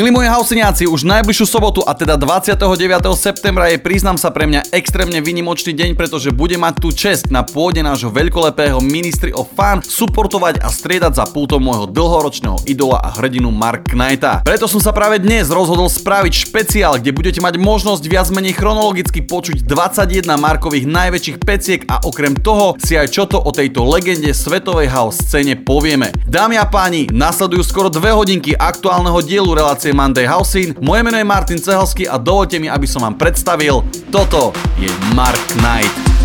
Milí moji hauseniaci, už najbližšiu sobotu a teda 29. septembra je priznám sa pre mňa extrémne vynimočný deň, pretože bude mať tú čest na pôde nášho veľkolepého Ministry of Fun suportovať a striedať za pútom môjho dlhoročného idola a hrdinu Mark Knighta. Preto som sa práve dnes rozhodol spraviť špeciál, kde budete mať možnosť viac menej chronologicky počuť 21 Markových najväčších peciek a okrem toho si aj čo to o tejto legende svetovej house scéne povieme. Dámy a páni, nasledujú skoro dve hodinky aktuálneho dielu relácie relácie Monday Housing. Moje meno je Martin Cehelský a dovolte mi, aby som vám predstavil, toto je Mark Knight.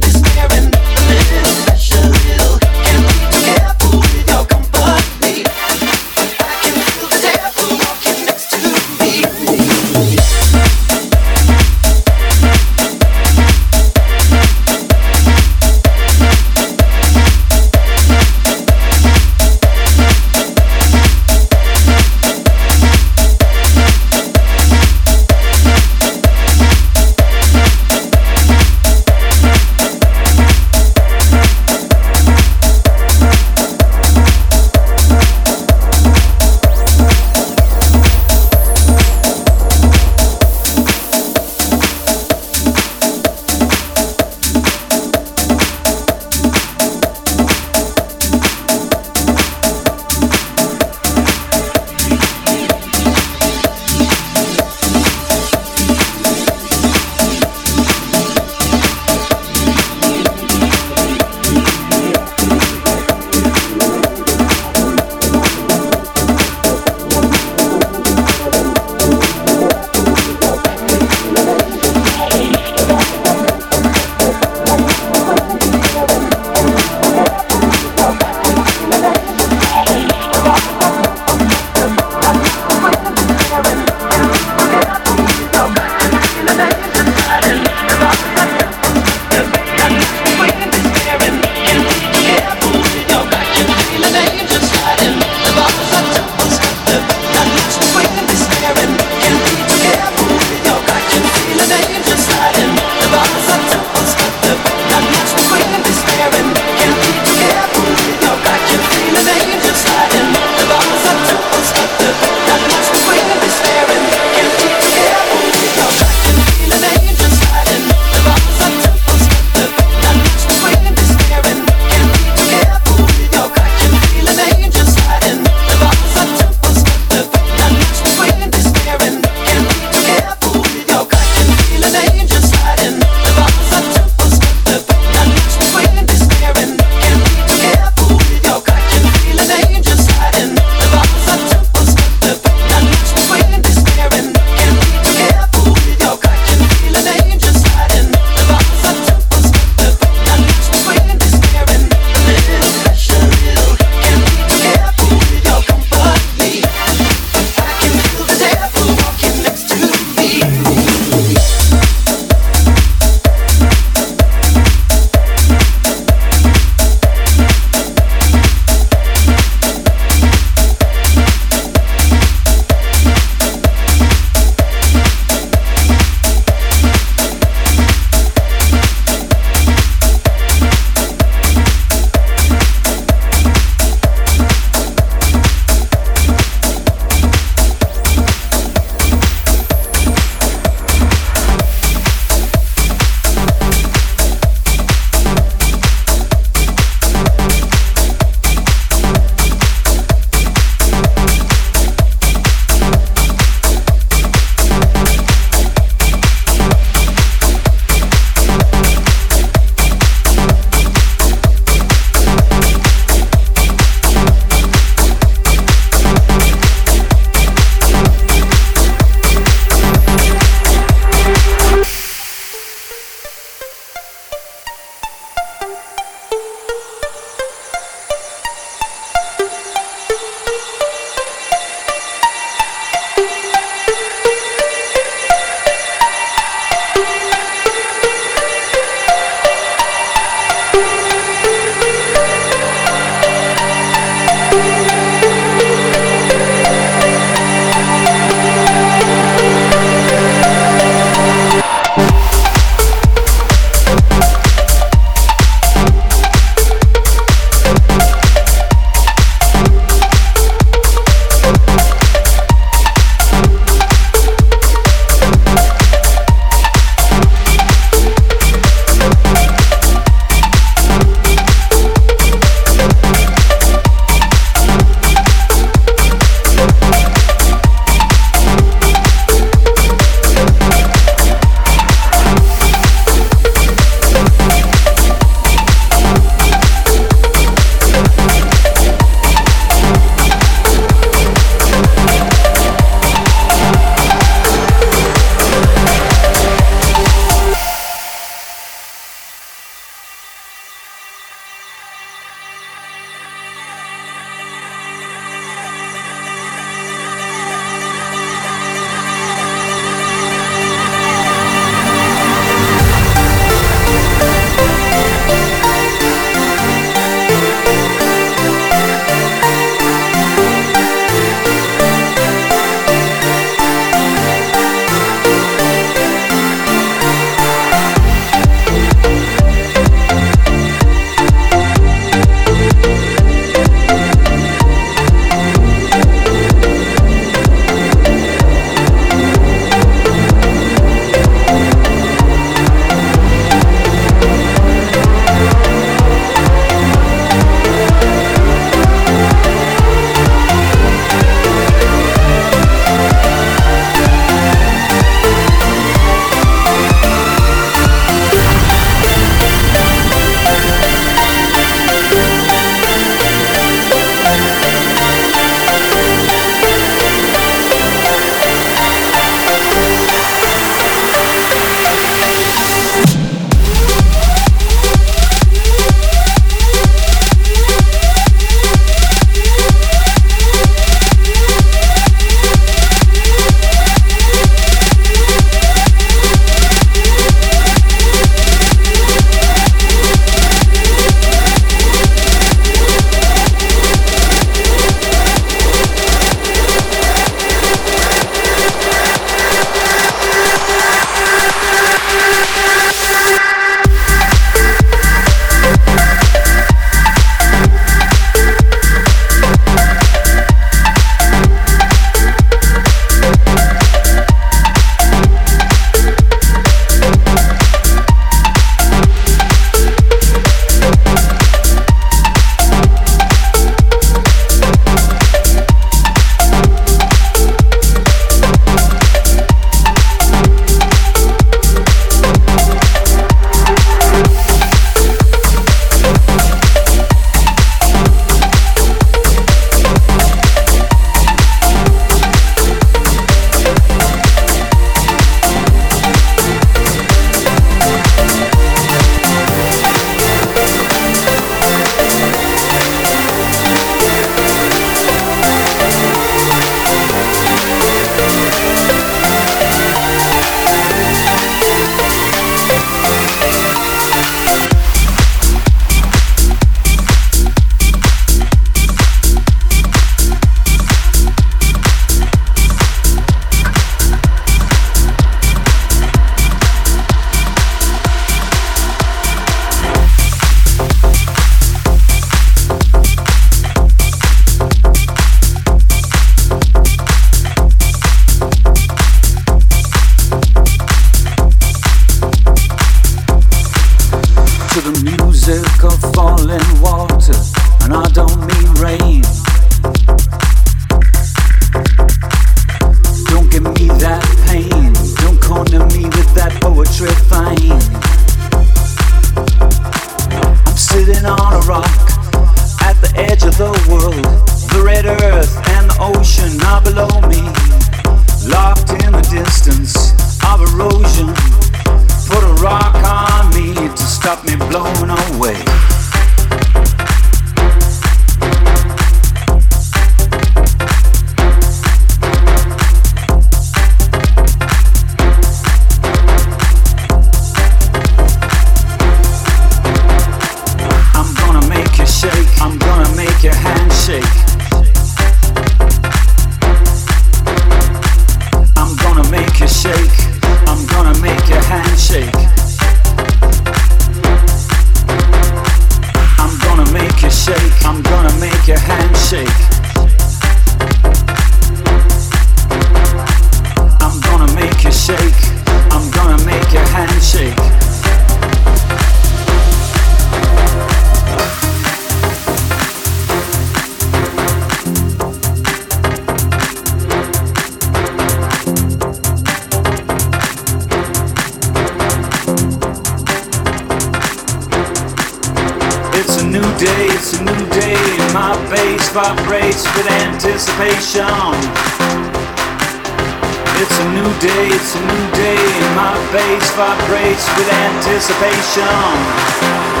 My bass vibrates with anticipation.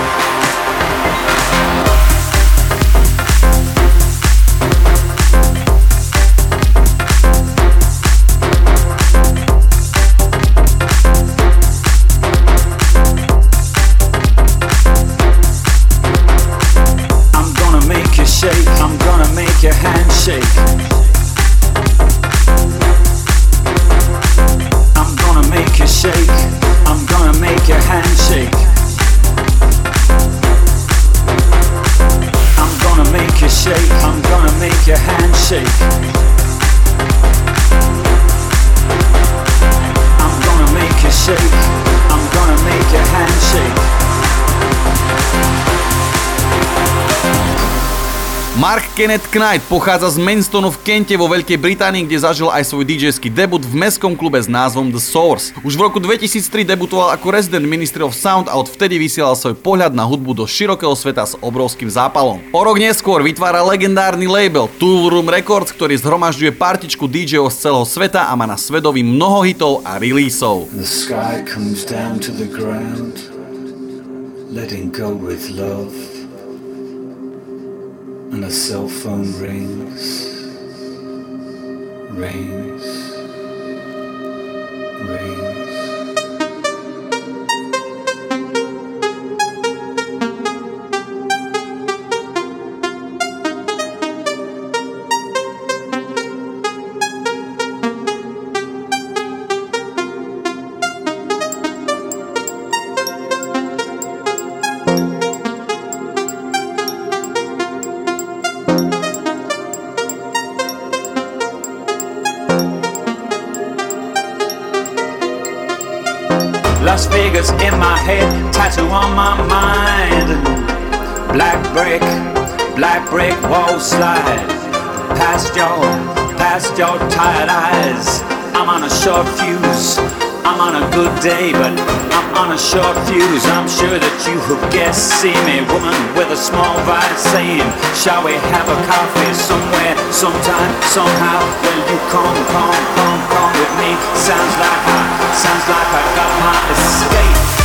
Kenneth Knight pochádza z Mainstonu v Kente vo Veľkej Británii, kde zažil aj svoj DJský debut v mestskom klube s názvom The Source. Už v roku 2003 debutoval ako Resident Ministry of Sound a odvtedy vysielal svoj pohľad na hudbu do širokého sveta s obrovským zápalom. O rok neskôr vytvára legendárny label Tool Room Records, ktorý zhromažďuje partičku DJov z celého sveta a má na svedovi mnoho hitov a releaseov. The sky comes down to the ground, letting go with love. And a cell phone rings, rings, rings. Slide past your, past your tired eyes. I'm on a short fuse. I'm on a good day, but I'm on a short fuse. I'm sure that you have guessed. See me, woman with a small vice, saying, Shall we have a coffee somewhere, sometime, somehow? Well, you come, come, come, come with me. Sounds like I, sounds like I got my escape.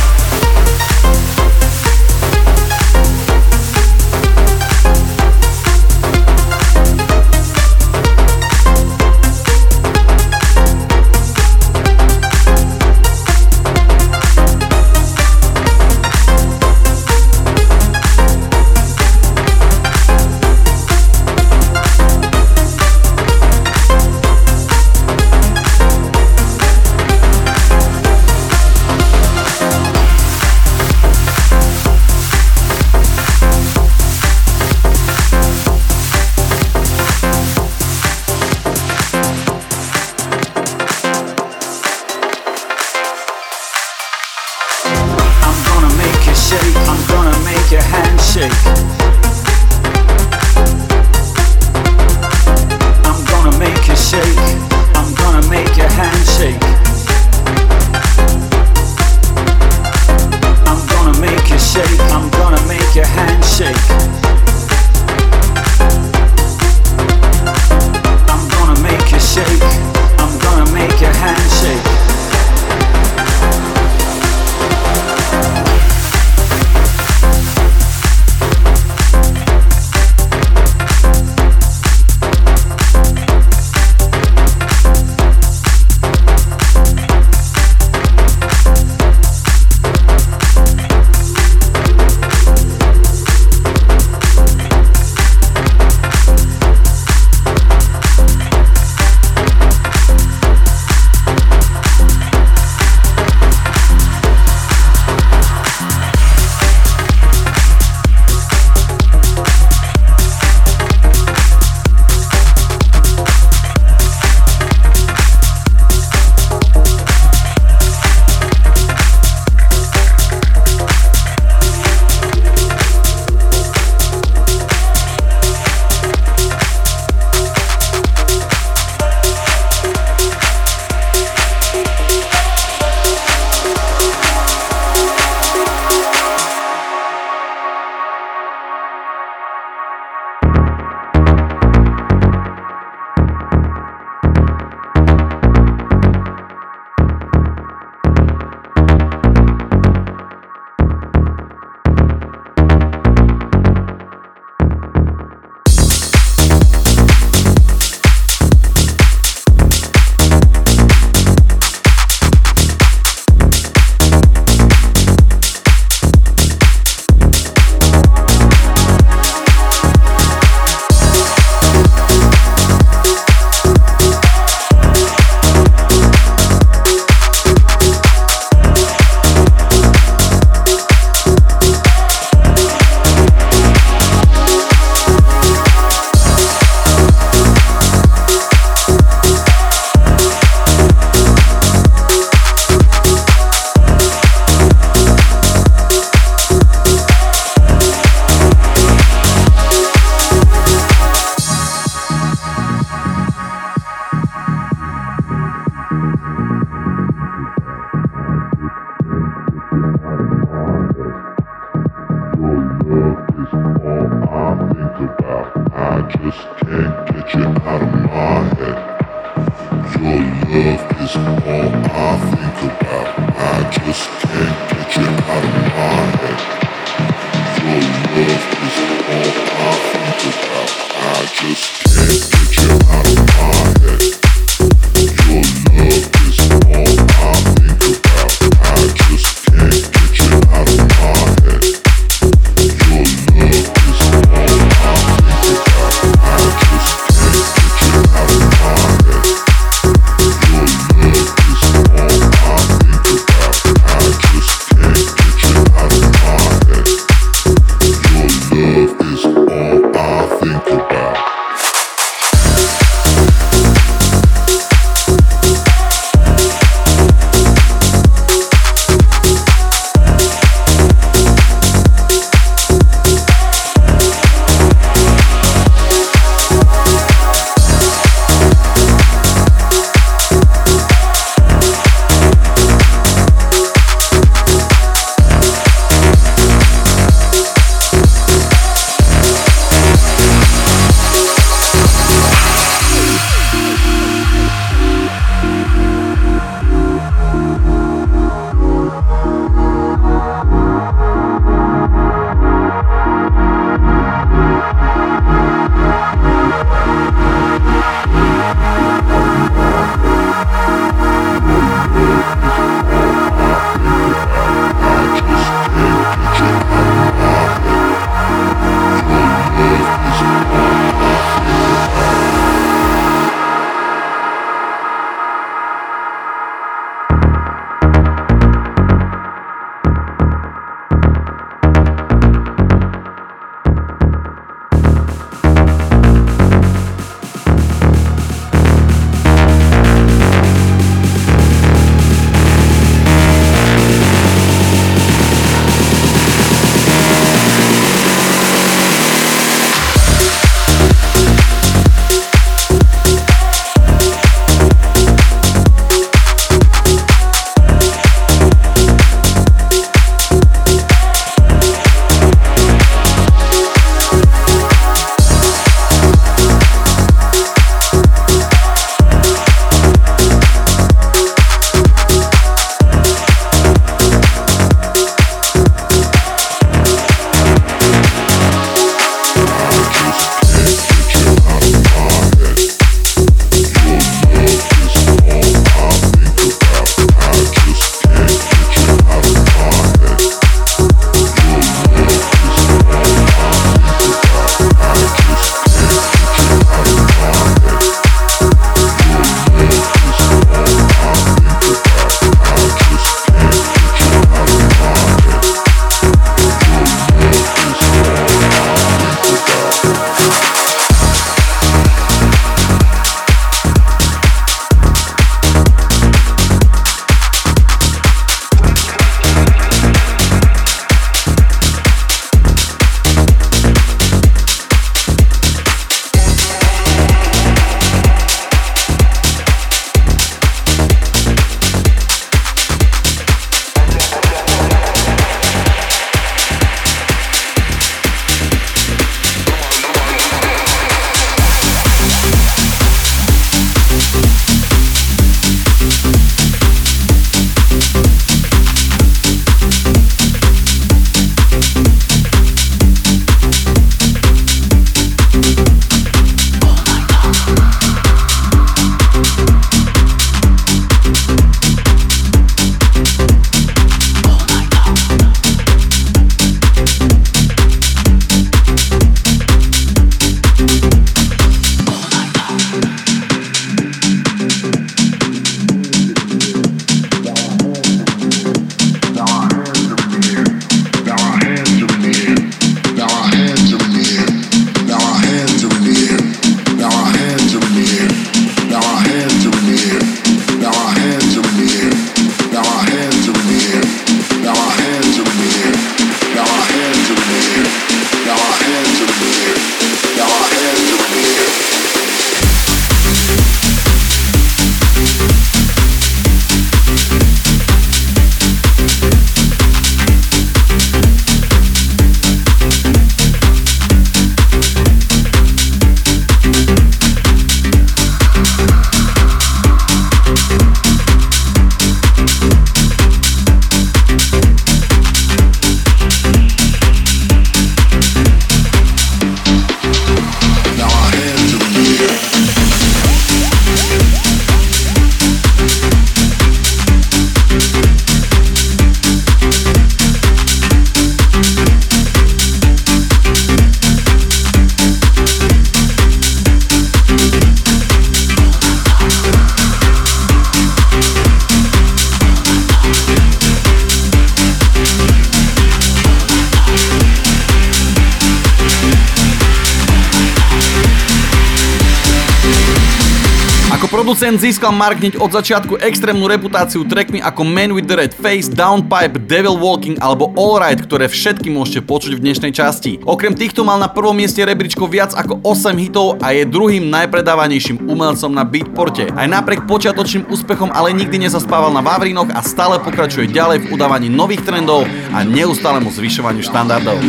Producent získal Mark hneď od začiatku extrémnu reputáciu trackmi ako Man with the Red Face, Downpipe, Devil Walking alebo Alright, ktoré všetky môžete počuť v dnešnej časti. Okrem týchto mal na prvom mieste rebríčko viac ako 8 hitov a je druhým najpredávanejším umelcom na Beatporte. Aj napriek počiatočným úspechom ale nikdy nezaspával na Vavrinoch a stále pokračuje ďalej v udávaní nových trendov a neustálemu zvyšovaniu štandardov.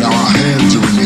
Now our hands are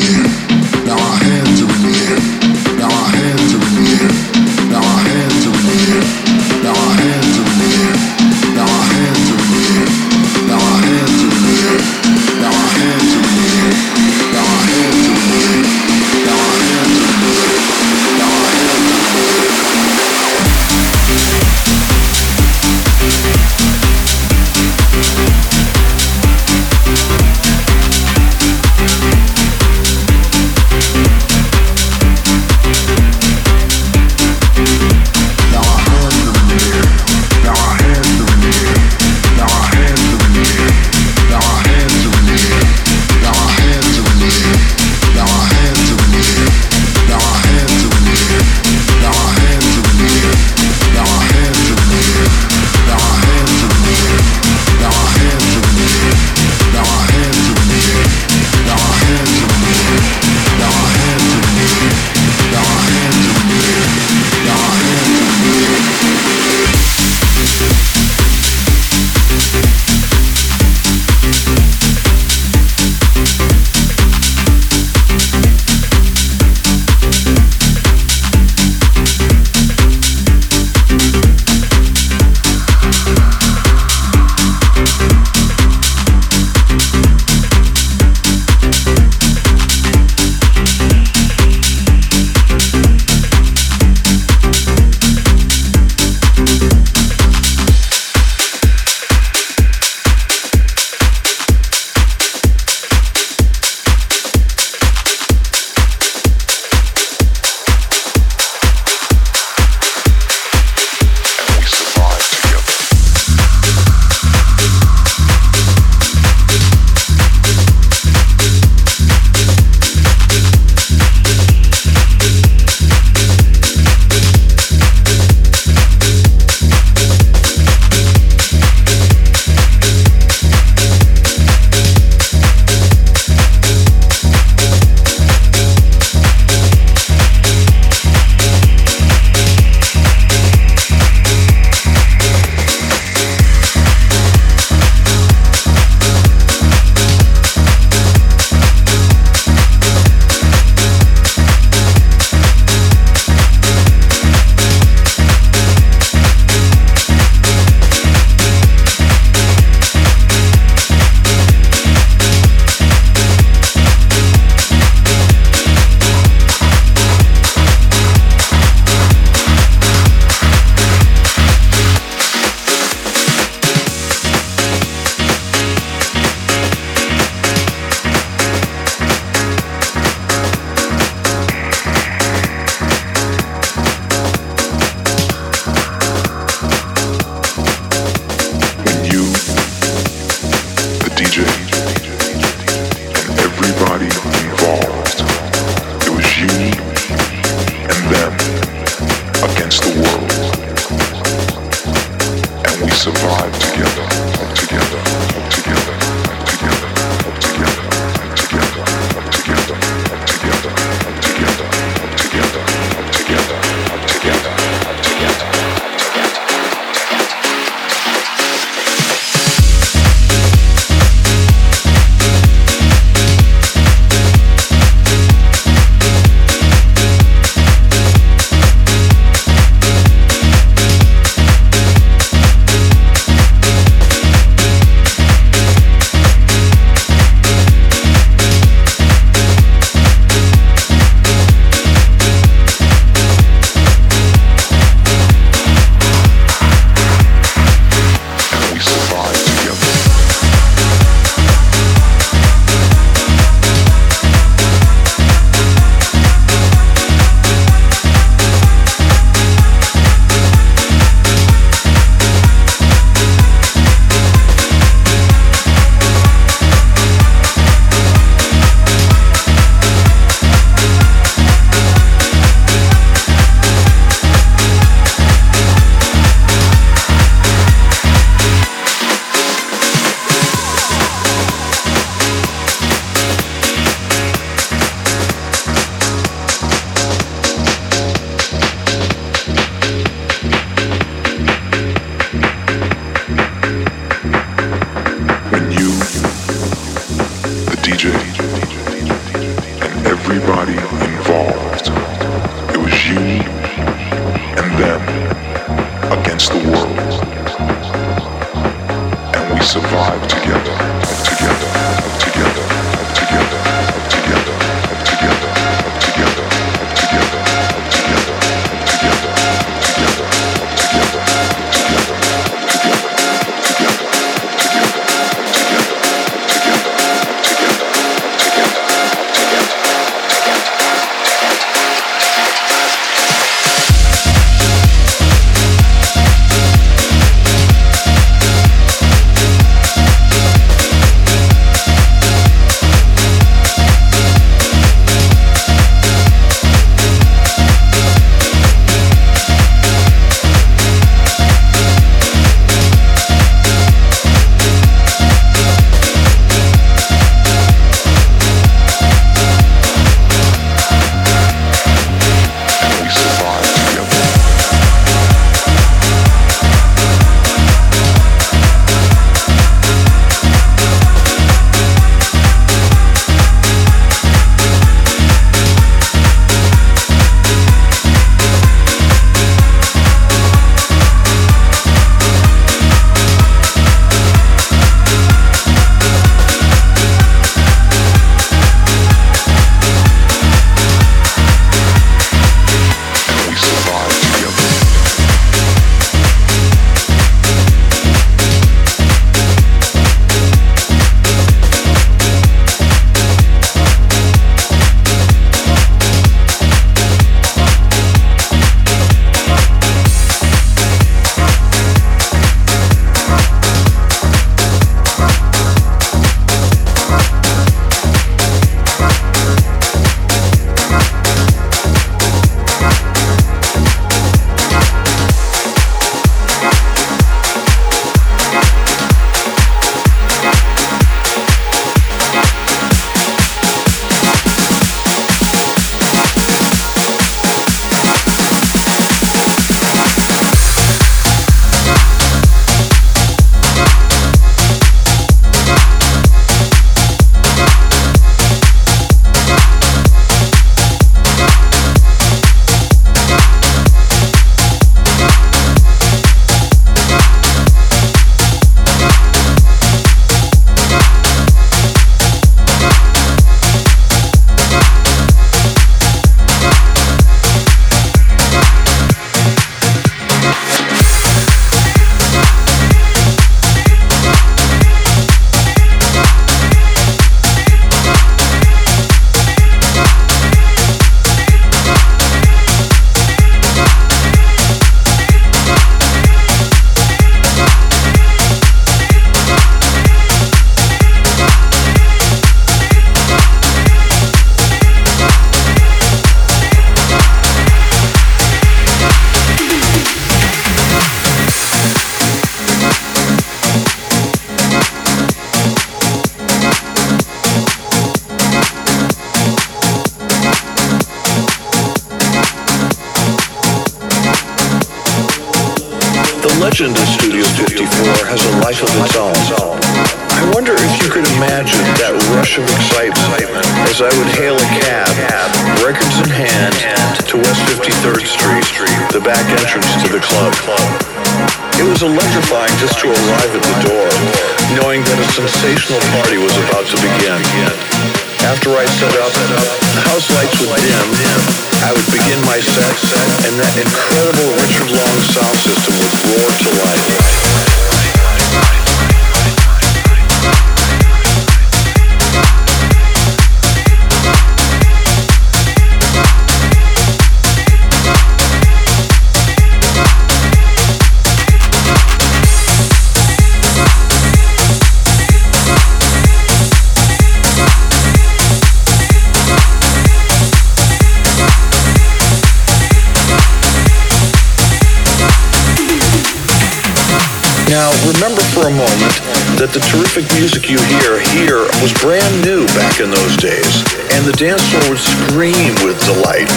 for a moment that the terrific music you hear here was brand new back in those days, and the dance floor would scream with delight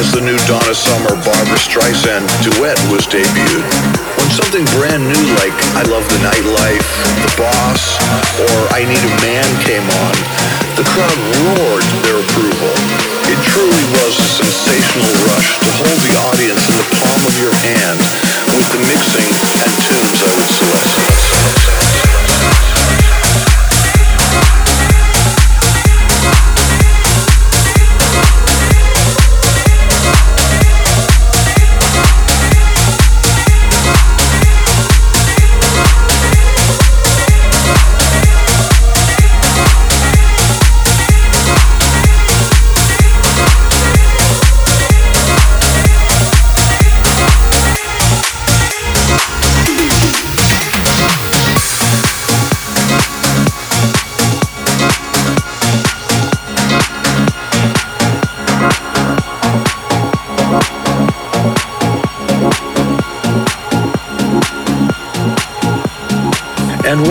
as the new Donna Summer Barbara Streisand duet was debuted. When something brand new like I Love the Nightlife, The Boss, or I Need a Man came on, the crowd roared their approval. It truly was a sensational rush to hold the audience in the palm of your hand with the mixing And Thank you.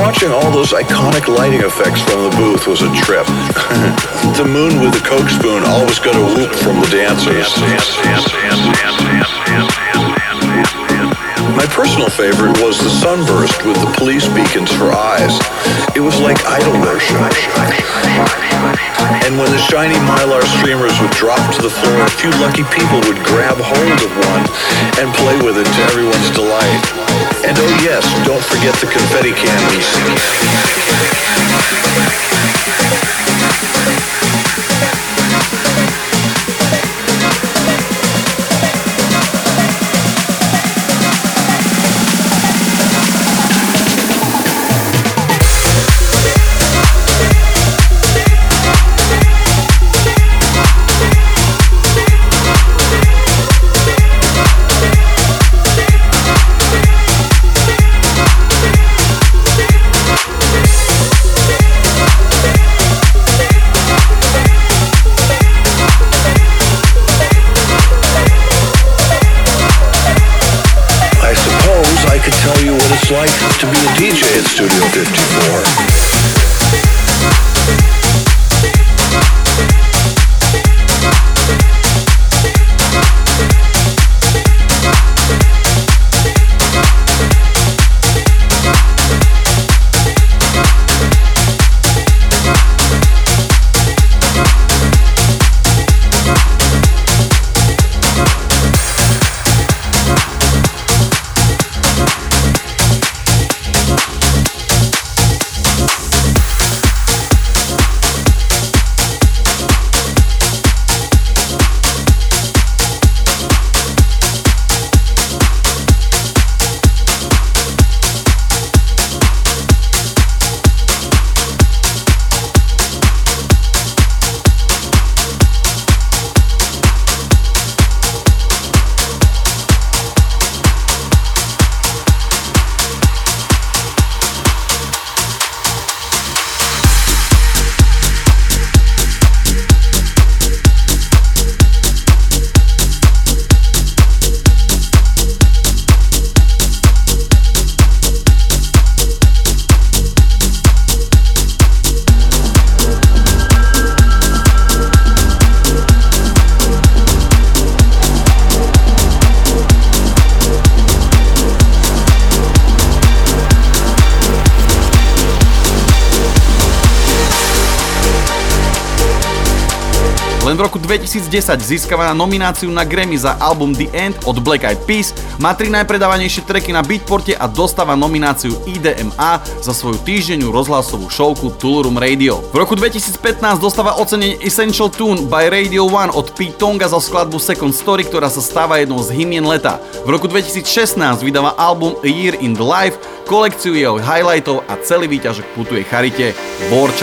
Watching all those iconic lighting effects from the booth was a trip. the moon with the coke spoon always got a whoop from the dancers. My personal favorite was the sunburst with the police beacons for eyes. It was like idol worship. And when the shiny mylar streamers would drop to the floor, a few lucky people would grab hold of one and play with it to everyone's delight. And oh yes, don't forget the confetti cannons. Studio 54. 2010 získava nomináciu na Grammy za album The End od Black Eyed Peas, má tri najpredávanejšie treky na Beatporte a dostáva nomináciu IDMA za svoju týždennú rozhlasovú showku Toolroom Radio. V roku 2015 dostáva ocenenie Essential Tune by Radio 1 od Pete Tonga za skladbu Second Story, ktorá sa stáva jednou z hymien leta. V roku 2016 vydáva album A Year in the Life, kolekciu jeho highlightov a celý výťažok putuje charite War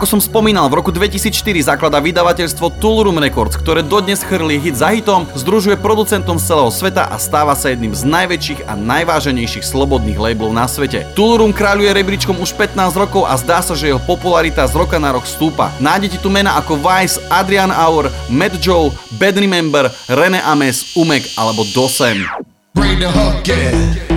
Ako som spomínal, v roku 2004 zaklada vydavateľstvo Toolroom Records, ktoré dodnes chrli hit za hitom, združuje producentom z celého sveta a stáva sa jedným z najväčších a najváženejších slobodných labelov na svete. Toolroom kráľuje rebríčkom už 15 rokov a zdá sa, že jeho popularita z roka na rok stúpa. Nájdete tu mena ako Vice, Adrian Auer, Matt Joe, Bad Remember, René Ames, Umek alebo Dosem. Bring the hook in.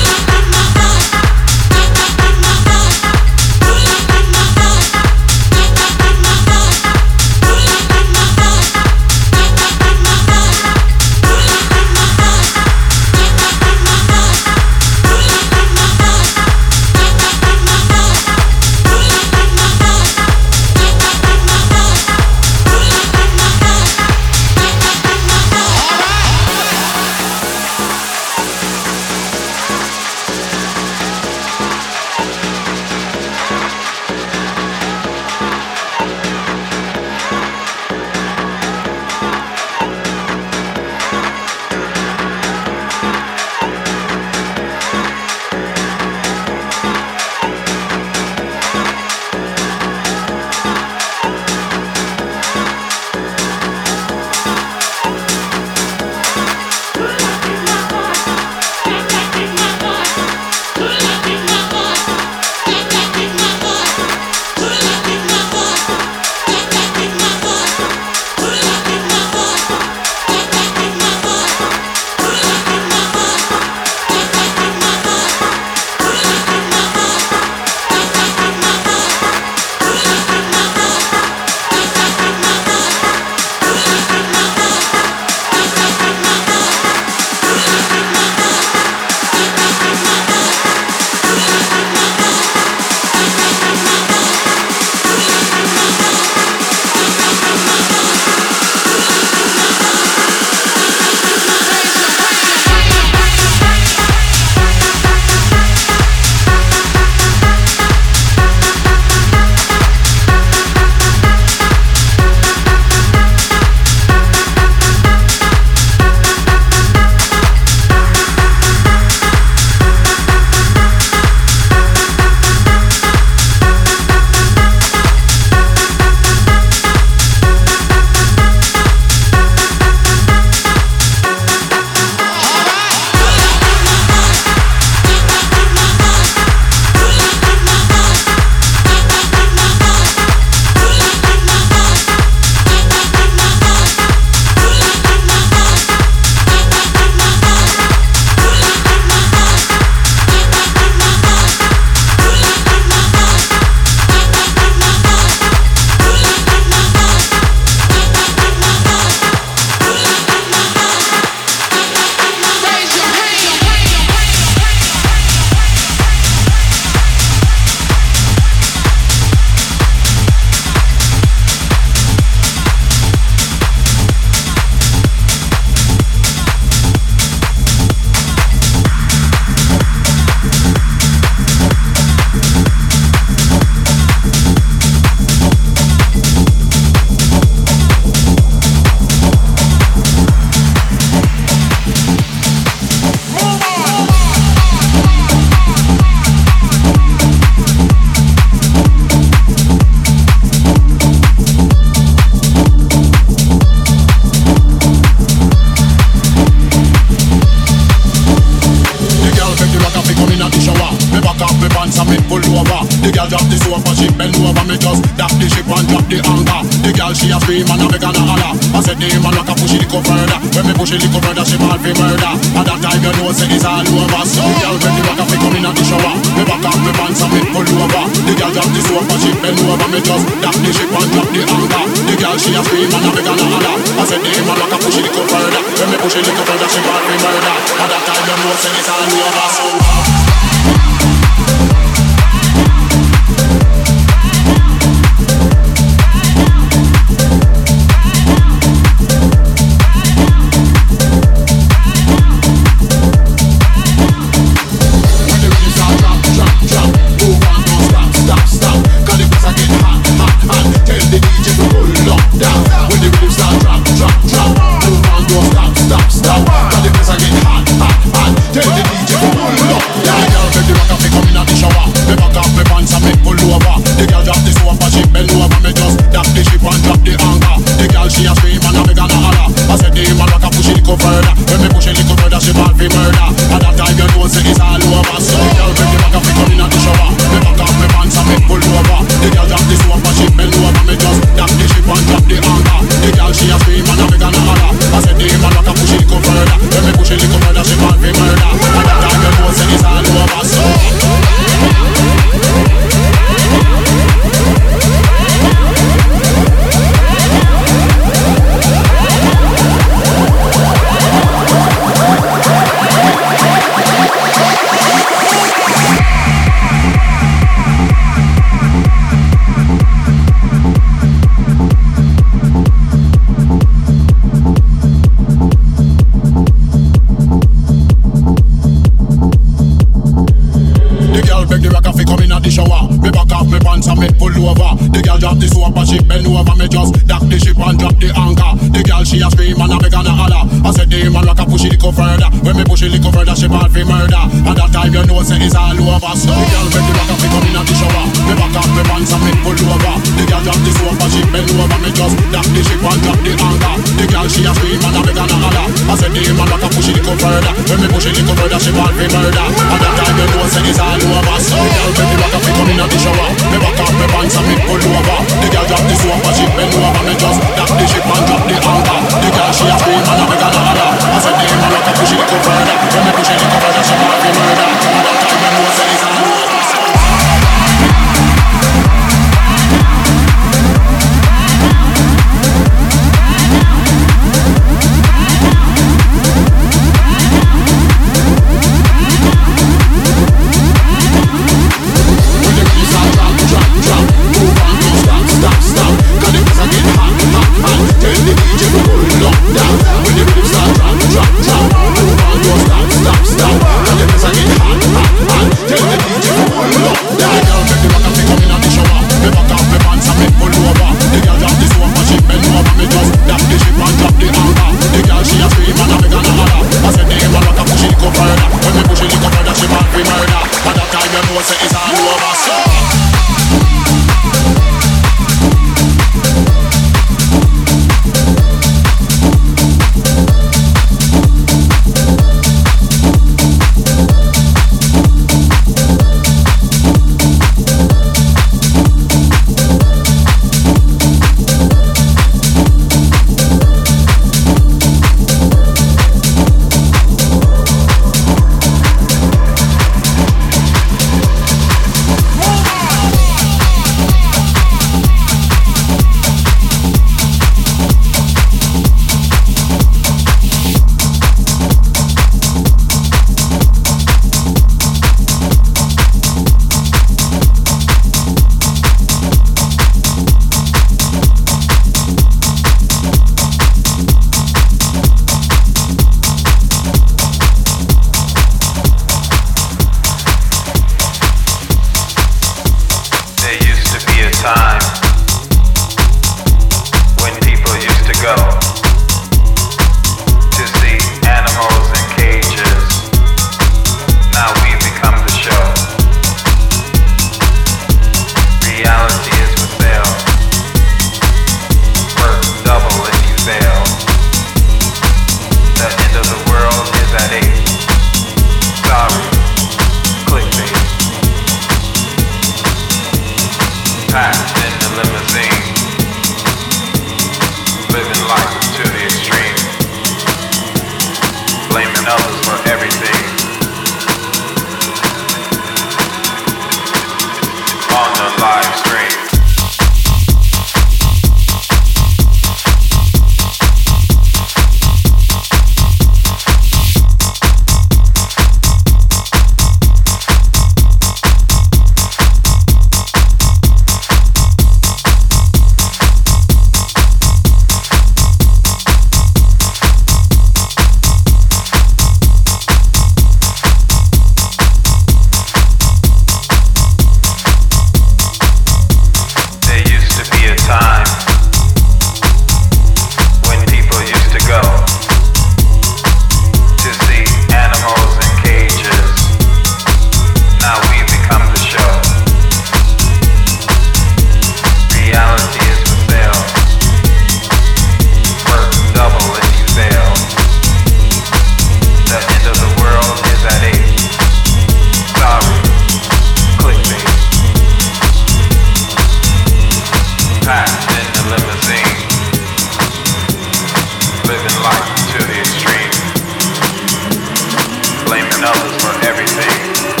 numbers for everything.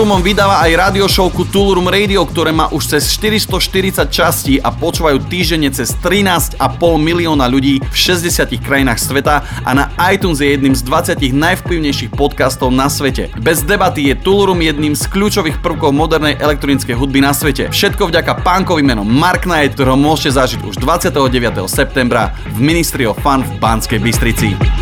Toolroomom vydáva aj radio showku Toolroom Radio, ktoré má už cez 440 častí a počúvajú týždenne cez 13,5 milióna ľudí v 60 krajinách sveta a na iTunes je jedným z 20 najvplyvnejších podcastov na svete. Bez debaty je Toolroom jedným z kľúčových prvkov modernej elektronickej hudby na svete. Všetko vďaka punkovi menom Mark Knight, ktorého môžete zažiť už 29. septembra v Ministry of Fun v Banskej Bystrici.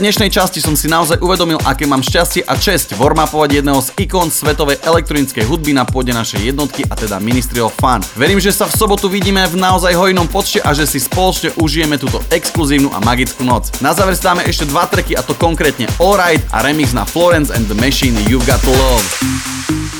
dnešnej časti som si naozaj uvedomil, aké mám šťastie a čest warmapovať jedného z ikon svetovej elektronickej hudby na pôde našej jednotky a teda Ministry of Fun. Verím, že sa v sobotu vidíme v naozaj hojnom počte a že si spoločne užijeme túto exkluzívnu a magickú noc. Na záver si ešte dva treky a to konkrétne Alright a remix na Florence and the Machine You've Got to Love.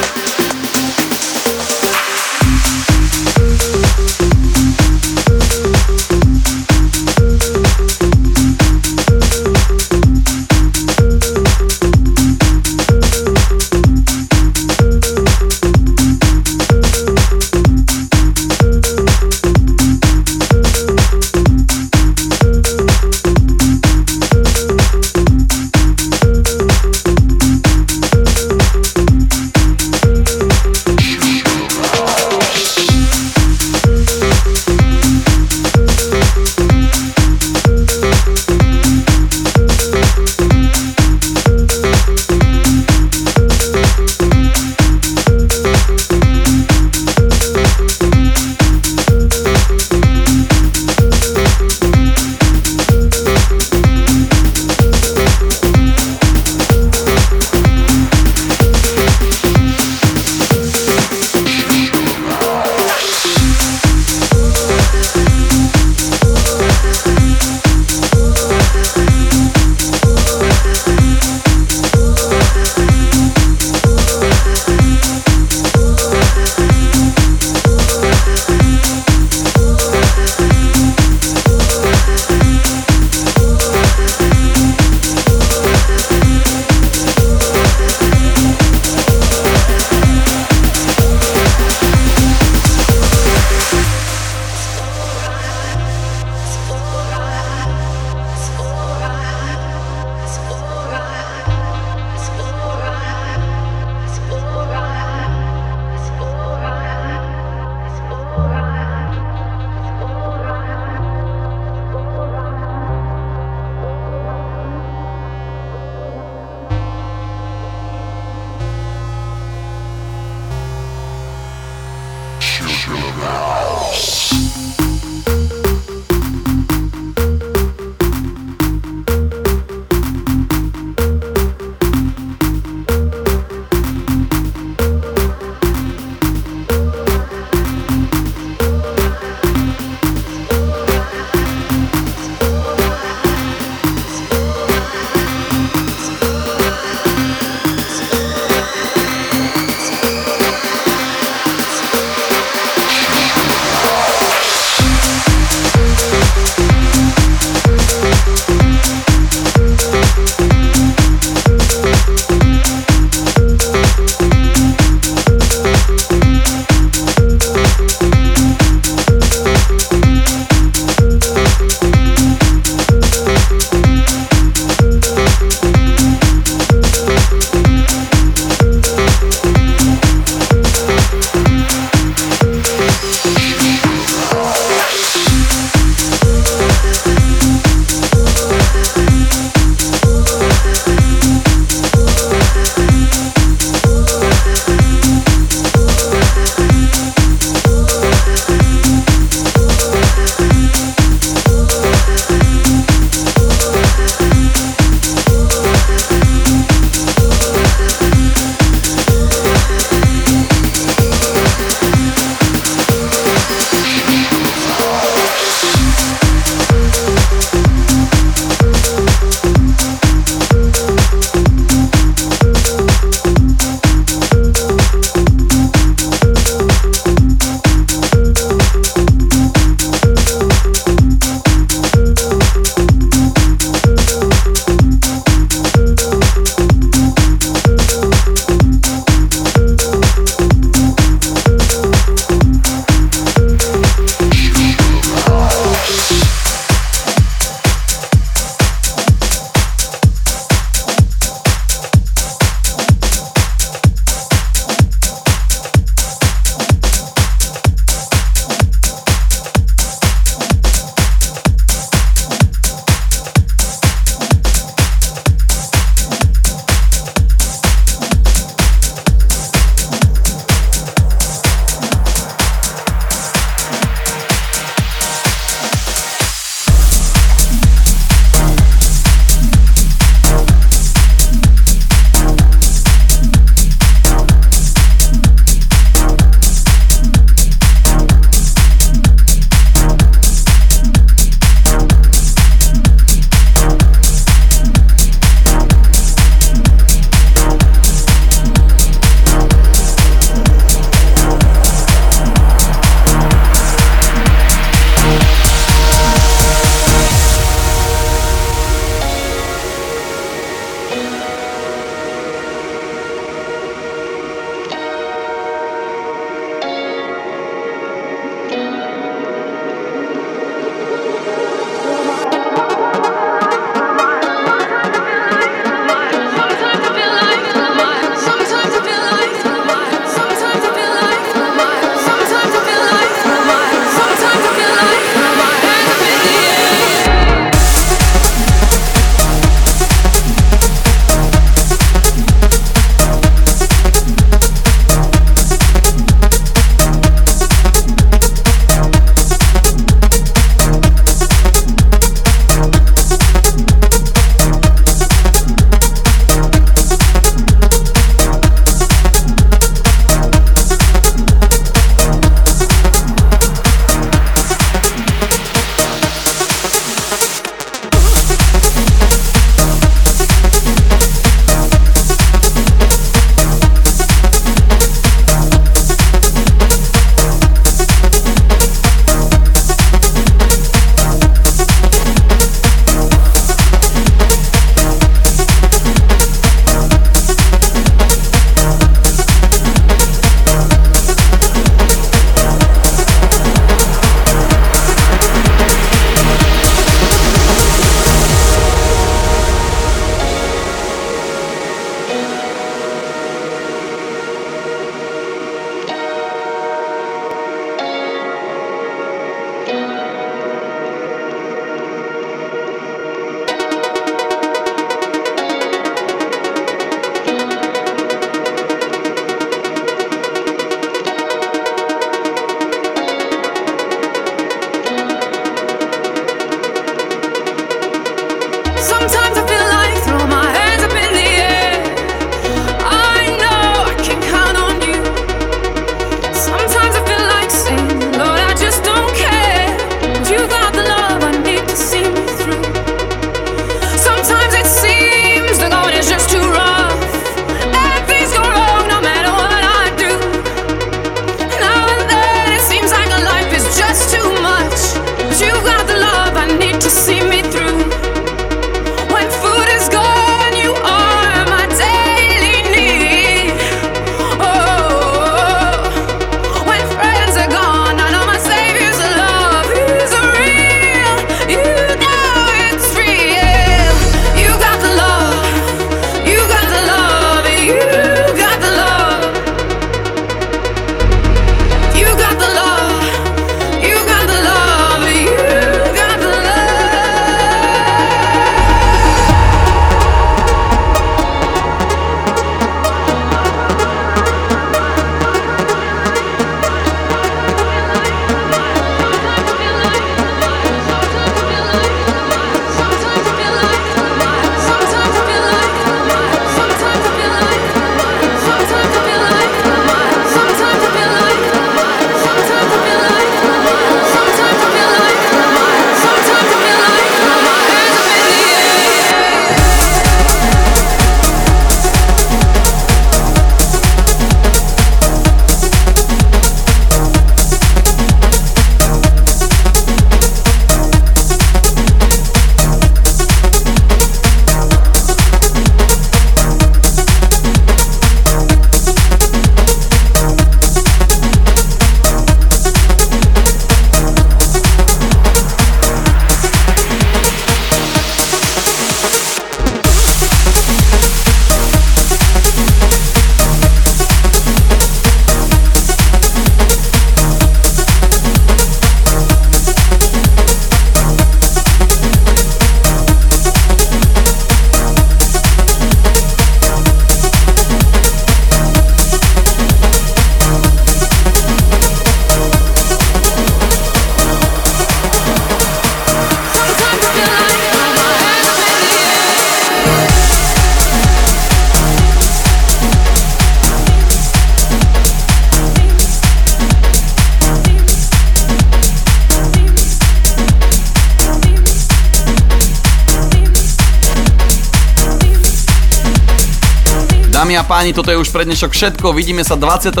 Páni, toto je už pre dnešok všetko. Vidíme sa 29.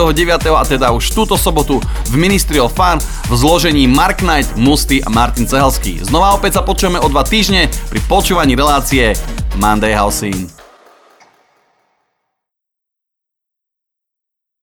a teda už túto sobotu v Ministry of Fun v zložení Mark Knight, Musty a Martin Cehelský. Znova opäť sa počujeme o dva týždne pri počúvaní relácie Monday Housing.